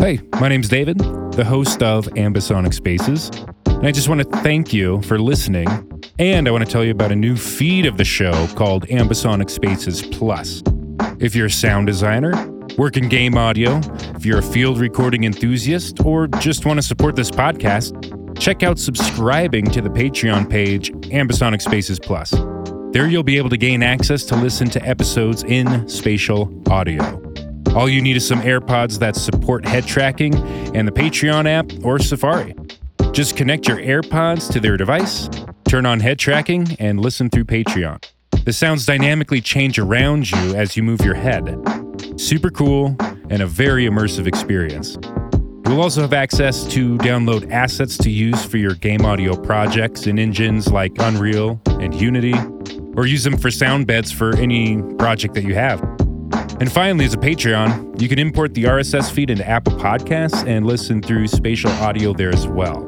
Hey, my name's David, the host of Ambisonic Spaces, and I just want to thank you for listening. And I want to tell you about a new feed of the show called Ambisonic Spaces Plus. If you're a sound designer, work in game audio, if you're a field recording enthusiast, or just want to support this podcast, check out subscribing to the Patreon page, Ambisonic Spaces Plus. There you'll be able to gain access to listen to episodes in spatial audio. All you need is some AirPods that support head tracking and the Patreon app or Safari. Just connect your AirPods to their device, turn on head tracking, and listen through Patreon. The sounds dynamically change around you as you move your head. Super cool and a very immersive experience. You'll also have access to download assets to use for your game audio projects in engines like Unreal and Unity, or use them for sound beds for any project that you have. And finally, as a Patreon, you can import the RSS feed into Apple Podcasts and listen through spatial audio there as well.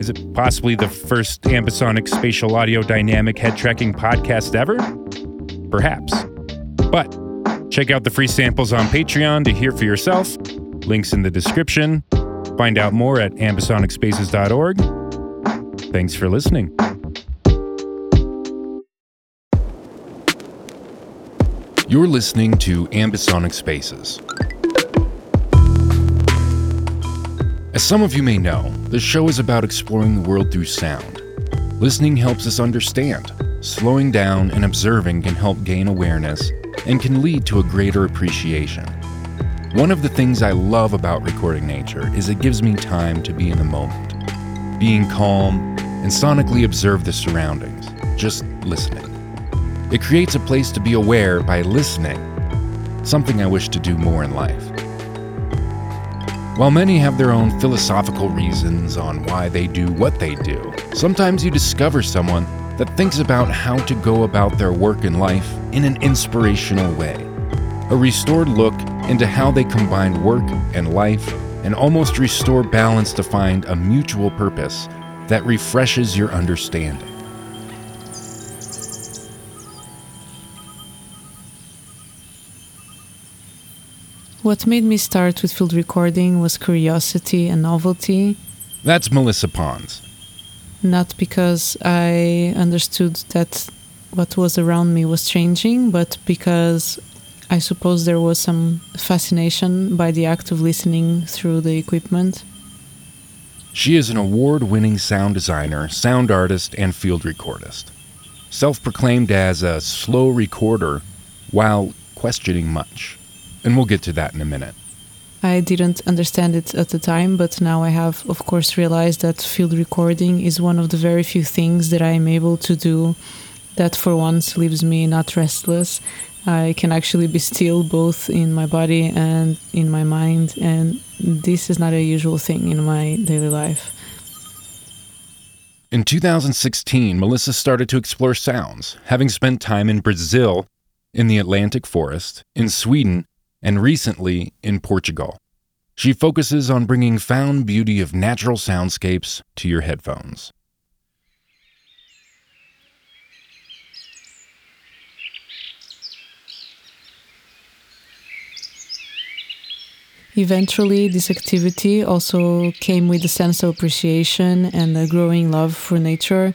Is it possibly the first ambisonic spatial audio dynamic head tracking podcast ever? Perhaps. But check out the free samples on Patreon to hear for yourself. Links in the description. Find out more at ambisonicspaces.org. Thanks for listening. You're listening to Ambisonic Spaces. As some of you may know, the show is about exploring the world through sound. Listening helps us understand. Slowing down and observing can help gain awareness and can lead to a greater appreciation. One of the things I love about recording nature is it gives me time to be in the moment, being calm and sonically observe the surroundings, just listening. It creates a place to be aware by listening, something I wish to do more in life. While many have their own philosophical reasons on why they do what they do, sometimes you discover someone that thinks about how to go about their work in life in an inspirational way. A restored look into how they combine work and life and almost restore balance to find a mutual purpose that refreshes your understanding. What made me start with field recording was curiosity and novelty, That's Melissa Pons. not because I understood that what was around me was changing, but because I suppose there was some fascination by the act of listening through the equipment. She is an award winning sound designer, sound artist, and field recordist. Self proclaimed as a slow recorder while questioning much. And we'll get to that in a minute. I didn't understand it at the time, but now I have, of course, realized that field recording is one of the very few things that I am able to do that for once leaves me not restless. I can actually be still both in my body and in my mind, and this is not a usual thing in my daily life. In 2016, Melissa started to explore sounds, having spent time in Brazil, in the Atlantic forest, in Sweden, and recently in Portugal. She focuses on bringing found beauty of natural soundscapes to your headphones. Eventually, this activity also came with a sense of appreciation and a growing love for nature,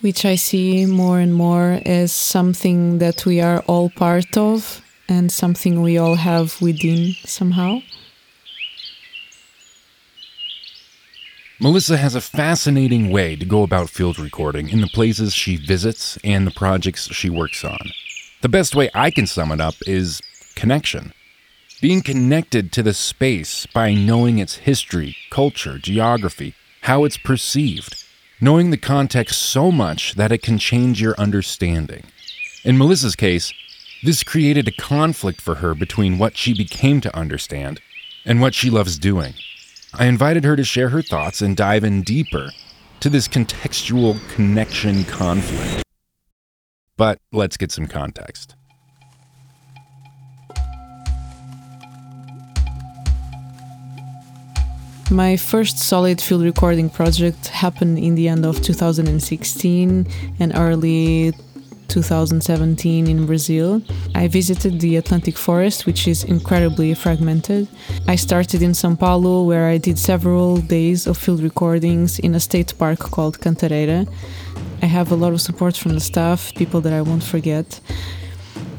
which I see more and more as something that we are all part of and something we all have within somehow. Melissa has a fascinating way to go about field recording in the places she visits and the projects she works on. The best way I can sum it up is connection. Being connected to the space by knowing its history, culture, geography, how it's perceived, knowing the context so much that it can change your understanding. In Melissa's case, this created a conflict for her between what she became to understand and what she loves doing. I invited her to share her thoughts and dive in deeper to this contextual connection conflict. But let's get some context. My first solid field recording project happened in the end of 2016 and early 2017 in Brazil. I visited the Atlantic Forest, which is incredibly fragmented. I started in Sao Paulo, where I did several days of field recordings in a state park called Cantareira. I have a lot of support from the staff, people that I won't forget.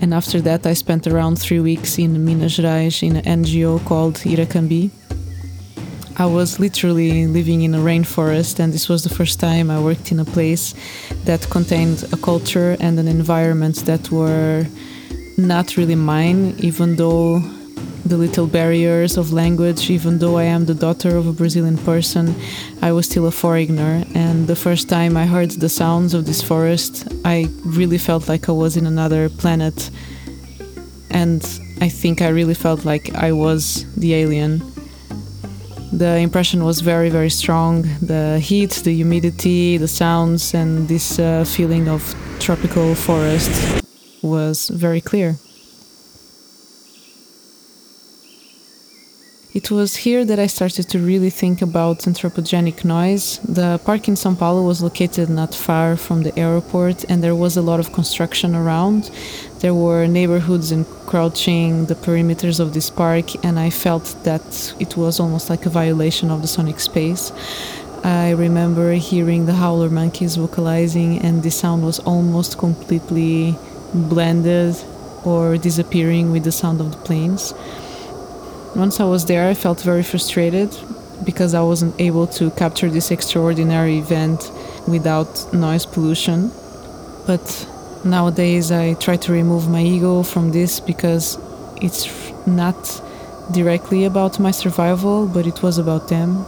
And after that, I spent around three weeks in Minas Gerais in an NGO called Iracambi. I was literally living in a rainforest, and this was the first time I worked in a place that contained a culture and an environment that were not really mine, even though the little barriers of language, even though I am the daughter of a Brazilian person, I was still a foreigner. And the first time I heard the sounds of this forest, I really felt like I was in another planet. And I think I really felt like I was the alien the impression was very very strong. The heat the humidity the sounds and this uh, feeling of tropical forest was very clear It was here that I started to really think about anthropogenic noise. The park in Sao Paulo was located not far from the airport, and there was a lot of construction around. There were neighborhoods encroaching the perimeters of this park, and I felt that it was almost like a violation of the sonic space. I remember hearing the howler monkeys vocalizing, and the sound was almost completely blended or disappearing with the sound of the planes. Once I was there, I felt very frustrated because I wasn't able to capture this extraordinary event without noise pollution. But nowadays, I try to remove my ego from this because it's not directly about my survival, but it was about them.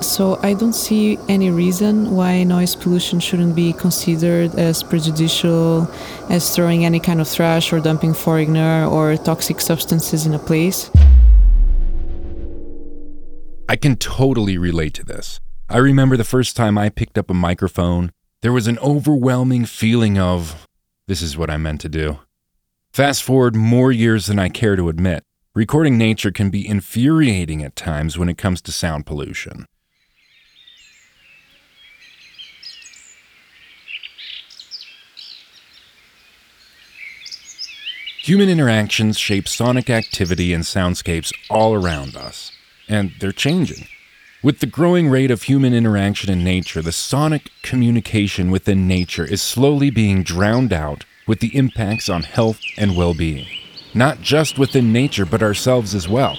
So I don't see any reason why noise pollution shouldn't be considered as prejudicial as throwing any kind of trash or dumping foreigner or toxic substances in a place. I can totally relate to this. I remember the first time I picked up a microphone, there was an overwhelming feeling of, this is what I meant to do. Fast forward more years than I care to admit, recording nature can be infuriating at times when it comes to sound pollution. Human interactions shape sonic activity and soundscapes all around us, and they're changing. With the growing rate of human interaction in nature, the sonic communication within nature is slowly being drowned out with the impacts on health and well being, not just within nature, but ourselves as well.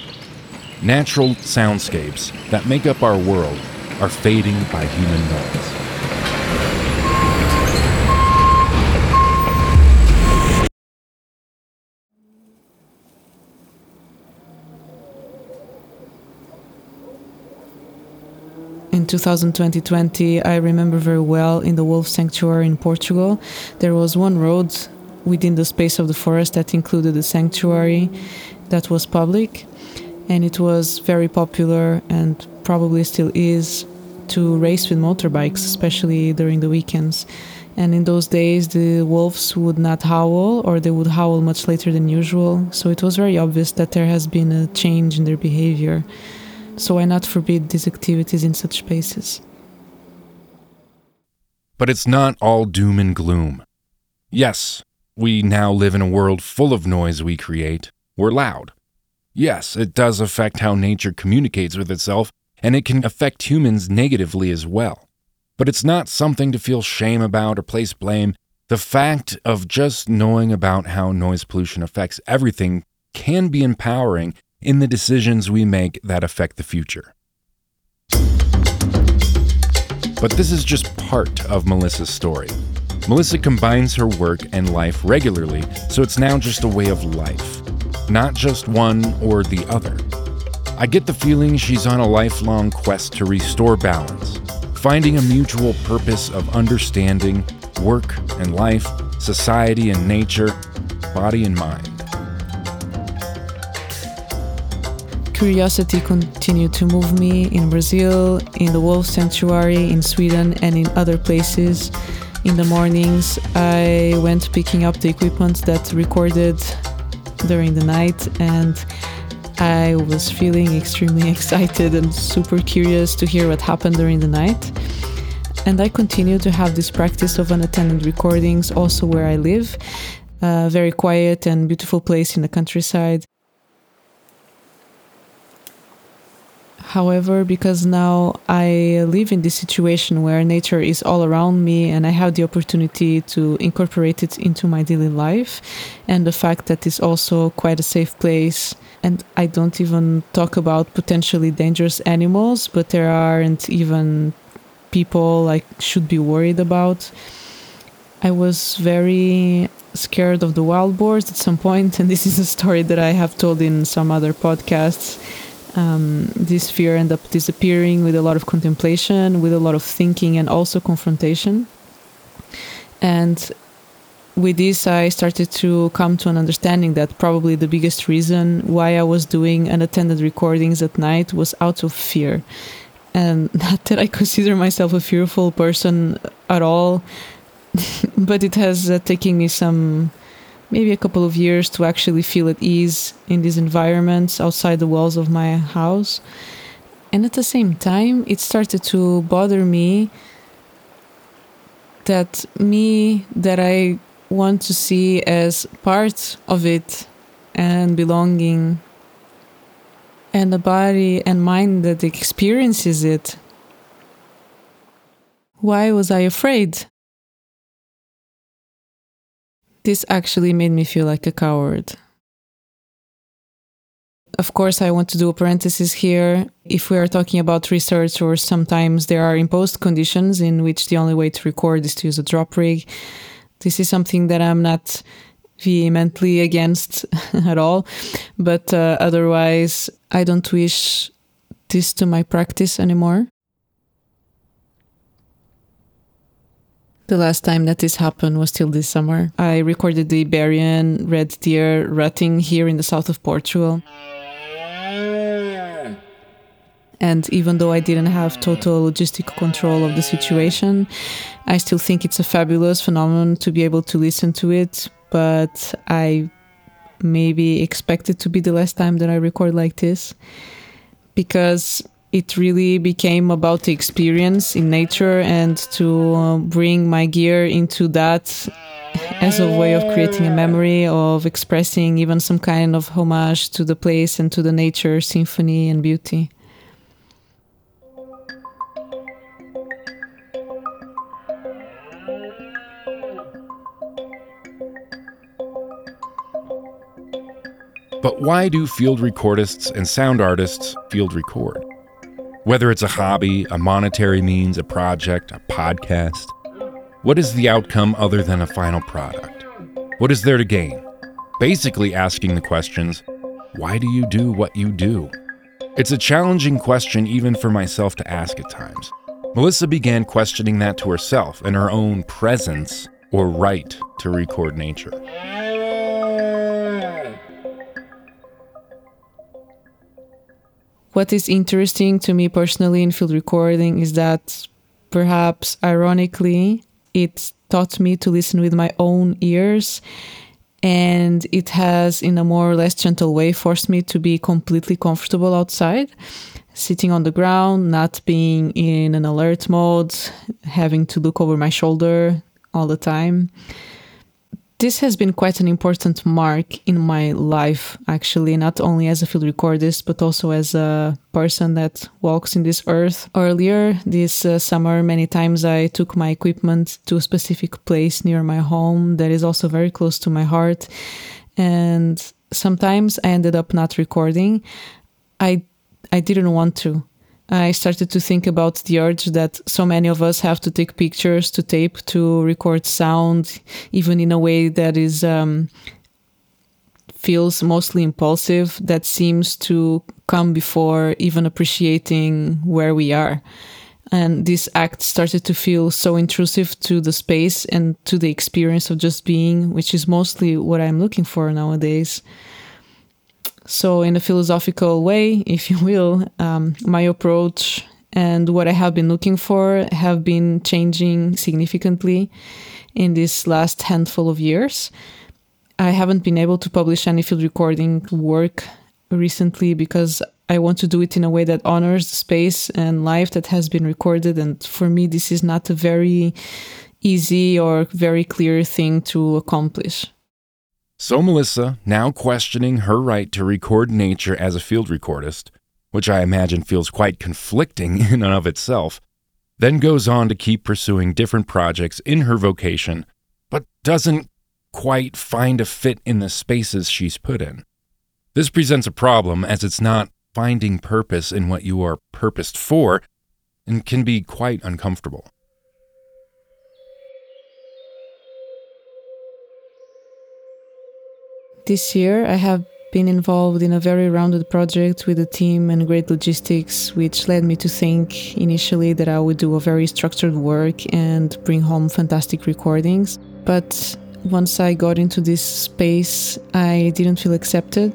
Natural soundscapes that make up our world are fading by human noise. In 2020, I remember very well in the wolf sanctuary in Portugal, there was one road within the space of the forest that included the sanctuary that was public, and it was very popular and probably still is to race with motorbikes, especially during the weekends. And in those days, the wolves would not howl, or they would howl much later than usual. So it was very obvious that there has been a change in their behavior. So why not forbid these activities in such spaces? But it's not all doom and gloom. Yes, we now live in a world full of noise we create. We're loud. Yes, it does affect how nature communicates with itself, and it can affect humans negatively as well. But it's not something to feel shame about or place blame. The fact of just knowing about how noise pollution affects everything can be empowering in the decisions we make that affect the future. But this is just part of Melissa's story. Melissa combines her work and life regularly, so it's now just a way of life, not just one or the other. I get the feeling she's on a lifelong quest to restore balance, finding a mutual purpose of understanding work and life, society and nature, body and mind. Curiosity continued to move me in Brazil, in the wolf sanctuary, in Sweden, and in other places. In the mornings, I went picking up the equipment that recorded during the night, and I was feeling extremely excited and super curious to hear what happened during the night. And I continue to have this practice of unattended recordings also where I live. A very quiet and beautiful place in the countryside. However, because now I live in this situation where nature is all around me and I have the opportunity to incorporate it into my daily life, and the fact that it's also quite a safe place, and I don't even talk about potentially dangerous animals, but there aren't even people I should be worried about. I was very scared of the wild boars at some point, and this is a story that I have told in some other podcasts um, this fear ended up disappearing with a lot of contemplation, with a lot of thinking, and also confrontation. And with this, I started to come to an understanding that probably the biggest reason why I was doing unattended recordings at night was out of fear. And not that I consider myself a fearful person at all, but it has uh, taken me some maybe a couple of years to actually feel at ease in these environments outside the walls of my house. And at the same time, it started to bother me that me that I want to see as part of it and belonging and the body and mind that experiences it. Why was I afraid? This actually made me feel like a coward. Of course, I want to do a parenthesis here. If we are talking about research, or sometimes there are imposed conditions in which the only way to record is to use a drop rig, this is something that I'm not vehemently against at all. But uh, otherwise, I don't wish this to my practice anymore. The last time that this happened was still this summer. I recorded the Iberian red deer rutting here in the south of Portugal. And even though I didn't have total logistic control of the situation, I still think it's a fabulous phenomenon to be able to listen to it. But I maybe expect it to be the last time that I record like this because it really became about the experience in nature and to uh, bring my gear into that as a way of creating a memory of expressing even some kind of homage to the place and to the nature symphony and beauty But why do field recordists and sound artists field record? Whether it's a hobby, a monetary means, a project, a podcast, what is the outcome other than a final product? What is there to gain? Basically, asking the questions why do you do what you do? It's a challenging question even for myself to ask at times. Melissa began questioning that to herself and her own presence or right to record nature. What is interesting to me personally in field recording is that perhaps ironically it taught me to listen with my own ears and it has in a more or less gentle way forced me to be completely comfortable outside sitting on the ground not being in an alert mode having to look over my shoulder all the time this has been quite an important mark in my life, actually, not only as a field recordist, but also as a person that walks in this earth. Earlier this uh, summer, many times I took my equipment to a specific place near my home that is also very close to my heart. And sometimes I ended up not recording. I I didn't want to. I started to think about the urge that so many of us have to take pictures, to tape, to record sound, even in a way that is um, feels mostly impulsive, that seems to come before even appreciating where we are. And this act started to feel so intrusive to the space and to the experience of just being, which is mostly what I'm looking for nowadays. So, in a philosophical way, if you will, um, my approach and what I have been looking for have been changing significantly in this last handful of years. I haven't been able to publish any field recording work recently because I want to do it in a way that honors the space and life that has been recorded. And for me, this is not a very easy or very clear thing to accomplish. So, Melissa, now questioning her right to record nature as a field recordist, which I imagine feels quite conflicting in and of itself, then goes on to keep pursuing different projects in her vocation, but doesn't quite find a fit in the spaces she's put in. This presents a problem as it's not finding purpose in what you are purposed for and can be quite uncomfortable. This year, I have been involved in a very rounded project with a team and great logistics, which led me to think initially that I would do a very structured work and bring home fantastic recordings. But once I got into this space, I didn't feel accepted.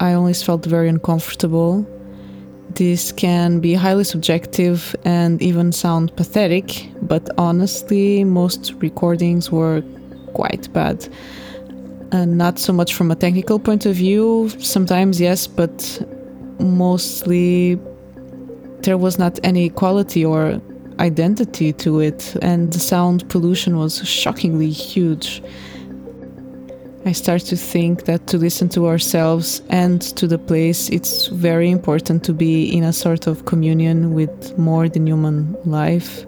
I always felt very uncomfortable. This can be highly subjective and even sound pathetic, but honestly, most recordings were quite bad and not so much from a technical point of view. Sometimes, yes, but mostly there was not any quality or identity to it, and the sound pollution was shockingly huge. I start to think that to listen to ourselves and to the place, it's very important to be in a sort of communion with more than human life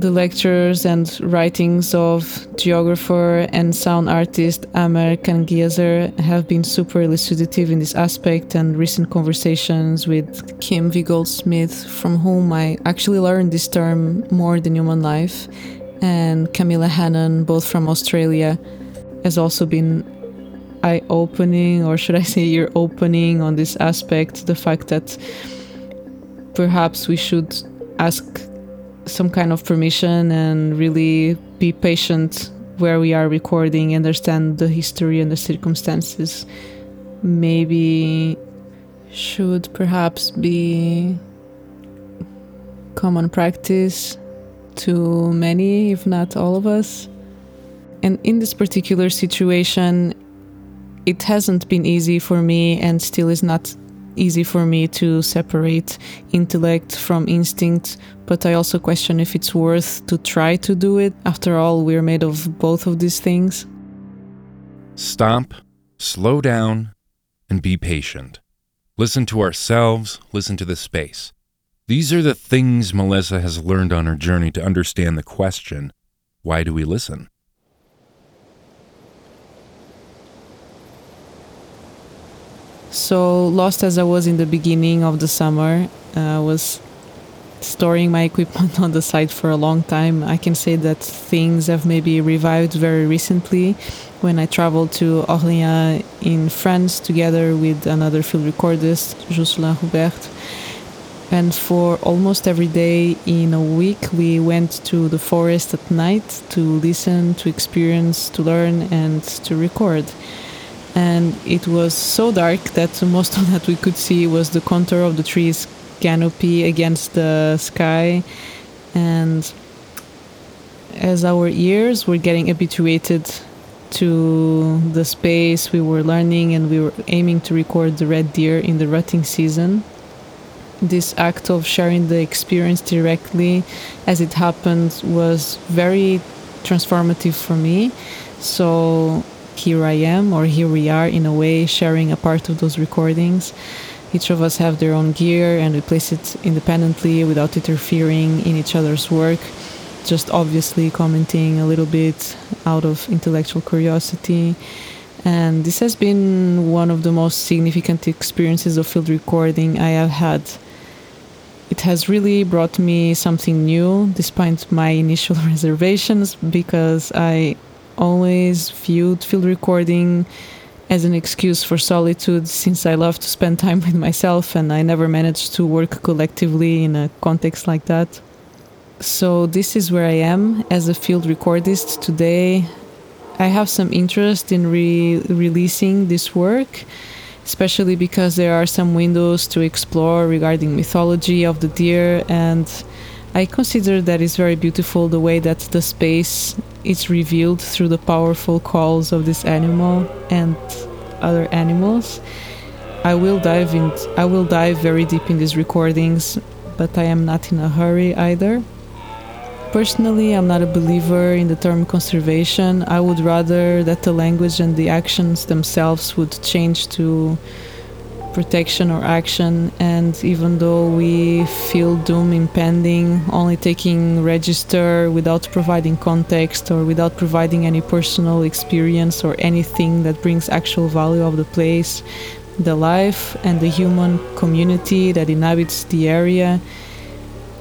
the lectures and writings of geographer and sound artist Amer Kanngieser have been super elucidative in this aspect, and recent conversations with Kim V. Goldsmith, from whom I actually learned this term more than human life, and Camilla Hannan, both from Australia, has also been eye opening, or should I say, ear opening on this aspect the fact that perhaps we should ask some kind of permission and really be patient where we are recording, understand the history and the circumstances. Maybe should perhaps be common practice to many, if not all of us. And in this particular situation, it hasn't been easy for me and still is not easy for me to separate intellect from instinct, but I also question if it's worth to try to do it. After all, we're made of both of these things. Stop, slow down, and be patient. Listen to ourselves, listen to the space. These are the things Melissa has learned on her journey to understand the question why do we listen? So lost as I was in the beginning of the summer, I uh, was storing my equipment on the site for a long time. I can say that things have maybe revived very recently when I traveled to Orléans in France together with another field recordist, Jocelyn Hubert. And for almost every day in a week, we went to the forest at night to listen, to experience, to learn, and to record and it was so dark that most of that we could see was the contour of the trees canopy against the sky. And as our ears were getting habituated to the space we were learning and we were aiming to record the red deer in the rutting season. This act of sharing the experience directly as it happened was very transformative for me. So here I am or here we are in a way sharing a part of those recordings. Each of us have their own gear and we place it independently without interfering in each other's work. Just obviously commenting a little bit out of intellectual curiosity. And this has been one of the most significant experiences of field recording I have had. It has really brought me something new, despite my initial reservations, because I always viewed field recording as an excuse for solitude since I love to spend time with myself and I never managed to work collectively in a context like that. So, this is where I am as a field recordist today. I have some interest in re- releasing this work, especially because there are some windows to explore regarding mythology of the deer and I consider that it's very beautiful the way that the space is revealed through the powerful calls of this animal and other animals. I will dive in. I will dive very deep in these recordings, but I am not in a hurry either. Personally, I'm not a believer in the term conservation. I would rather that the language and the actions themselves would change to protection or action. And even though we feel doom impending, only taking register without providing context or without providing any personal experience or anything that brings actual value of the place, the life and the human community that inhabits the area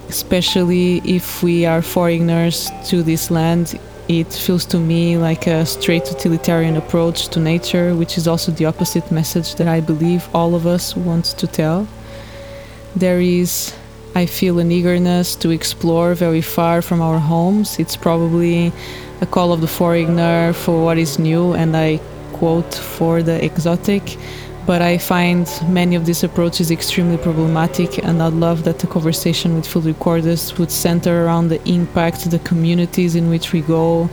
especially if we are foreigners to this land. It feels to me like a straight utilitarian approach to nature, which is also the opposite message that I believe all of us want to tell. There is, I feel, an eagerness to explore very far from our homes. It's probably a call of the foreigner for what is new, and I quote, for the exotic but I find many of these approaches extremely problematic, and I'd love that the conversation with field recorders would center around the impact, the communities in which we go,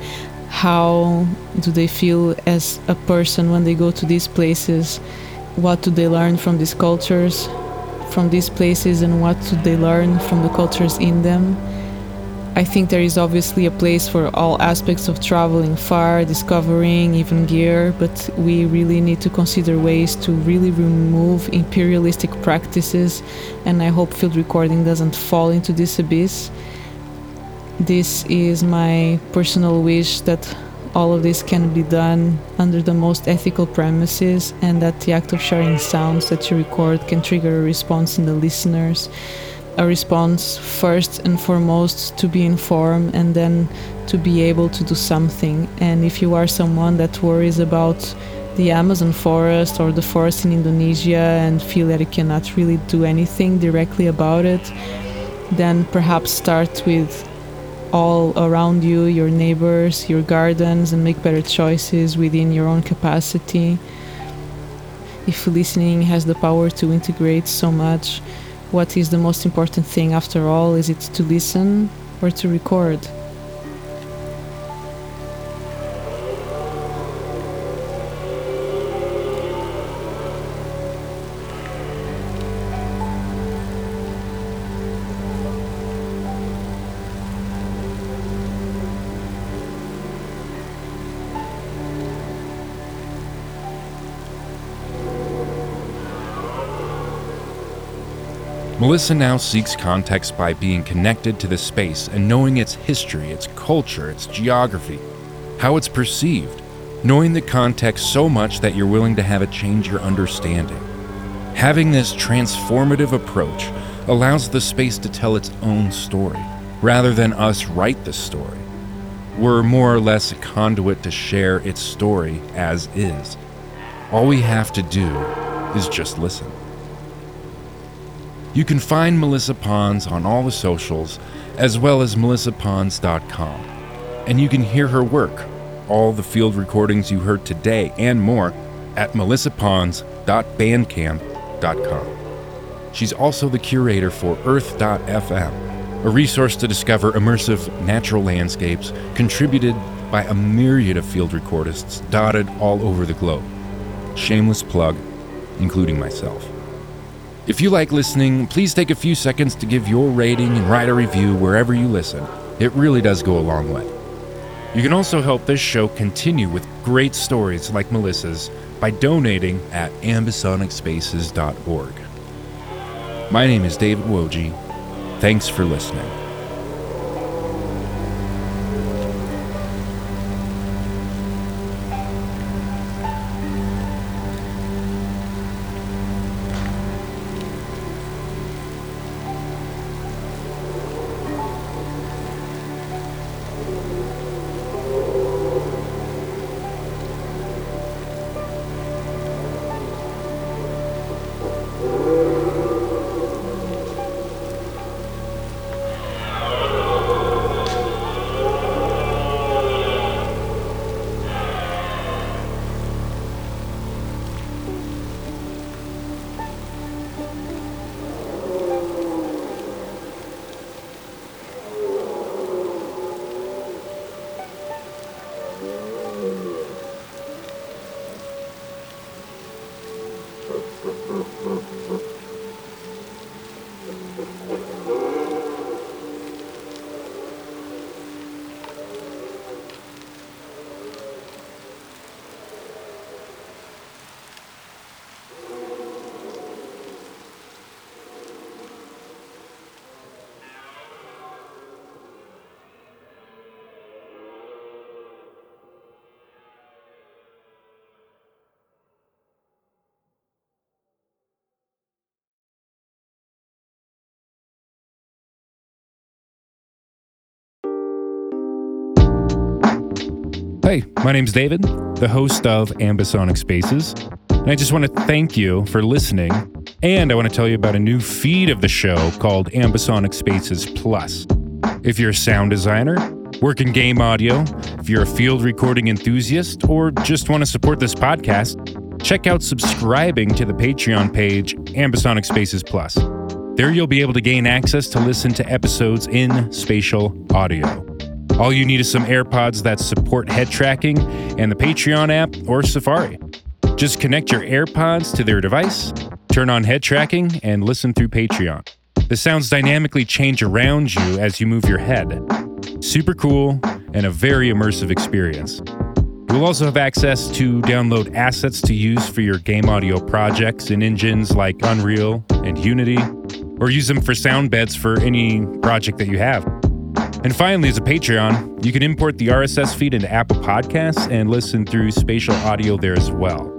how do they feel as a person when they go to these places, what do they learn from these cultures, from these places, and what do they learn from the cultures in them I think there is obviously a place for all aspects of traveling far, discovering, even gear, but we really need to consider ways to really remove imperialistic practices, and I hope field recording doesn't fall into this abyss. This is my personal wish that all of this can be done under the most ethical premises, and that the act of sharing sounds that you record can trigger a response in the listeners a response first and foremost to be informed and then to be able to do something. And if you are someone that worries about the Amazon forest or the forest in Indonesia and feel that you cannot really do anything directly about it, then perhaps start with all around you, your neighbors, your gardens, and make better choices within your own capacity. If listening has the power to integrate so much, what is the most important thing after all? Is it to listen or to record? Melissa now seeks context by being connected to the space and knowing its history, its culture, its geography, how it's perceived, knowing the context so much that you're willing to have it change your understanding. Having this transformative approach allows the space to tell its own story, rather than us write the story. We're more or less a conduit to share its story as is. All we have to do is just listen. You can find Melissa Pons on all the socials, as well as melissapons.com. And you can hear her work, all the field recordings you heard today and more, at melissapons.bandcamp.com. She's also the curator for Earth.fm, a resource to discover immersive natural landscapes contributed by a myriad of field recordists dotted all over the globe. Shameless plug, including myself. If you like listening, please take a few seconds to give your rating and write a review wherever you listen. It really does go a long way. You can also help this show continue with great stories like Melissa's by donating at ambisonicspaces.org. My name is David Woji. Thanks for listening. Hey, my name's David, the host of Ambisonic Spaces, and I just want to thank you for listening. And I want to tell you about a new feed of the show called Ambisonic Spaces Plus. If you're a sound designer, work in game audio, if you're a field recording enthusiast, or just want to support this podcast, check out subscribing to the Patreon page, Ambisonic Spaces Plus. There you'll be able to gain access to listen to episodes in spatial audio. All you need is some AirPods that support head tracking and the Patreon app or Safari. Just connect your AirPods to their device, turn on head tracking, and listen through Patreon. The sounds dynamically change around you as you move your head. Super cool and a very immersive experience. You'll also have access to download assets to use for your game audio projects in engines like Unreal and Unity, or use them for sound beds for any project that you have. And finally, as a Patreon, you can import the RSS feed into Apple Podcasts and listen through spatial audio there as well.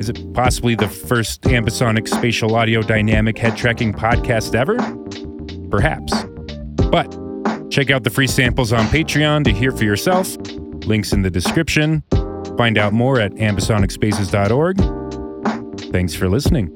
Is it possibly the first ambisonic spatial audio dynamic head tracking podcast ever? Perhaps. But check out the free samples on Patreon to hear for yourself. Links in the description. Find out more at ambisonicspaces.org. Thanks for listening.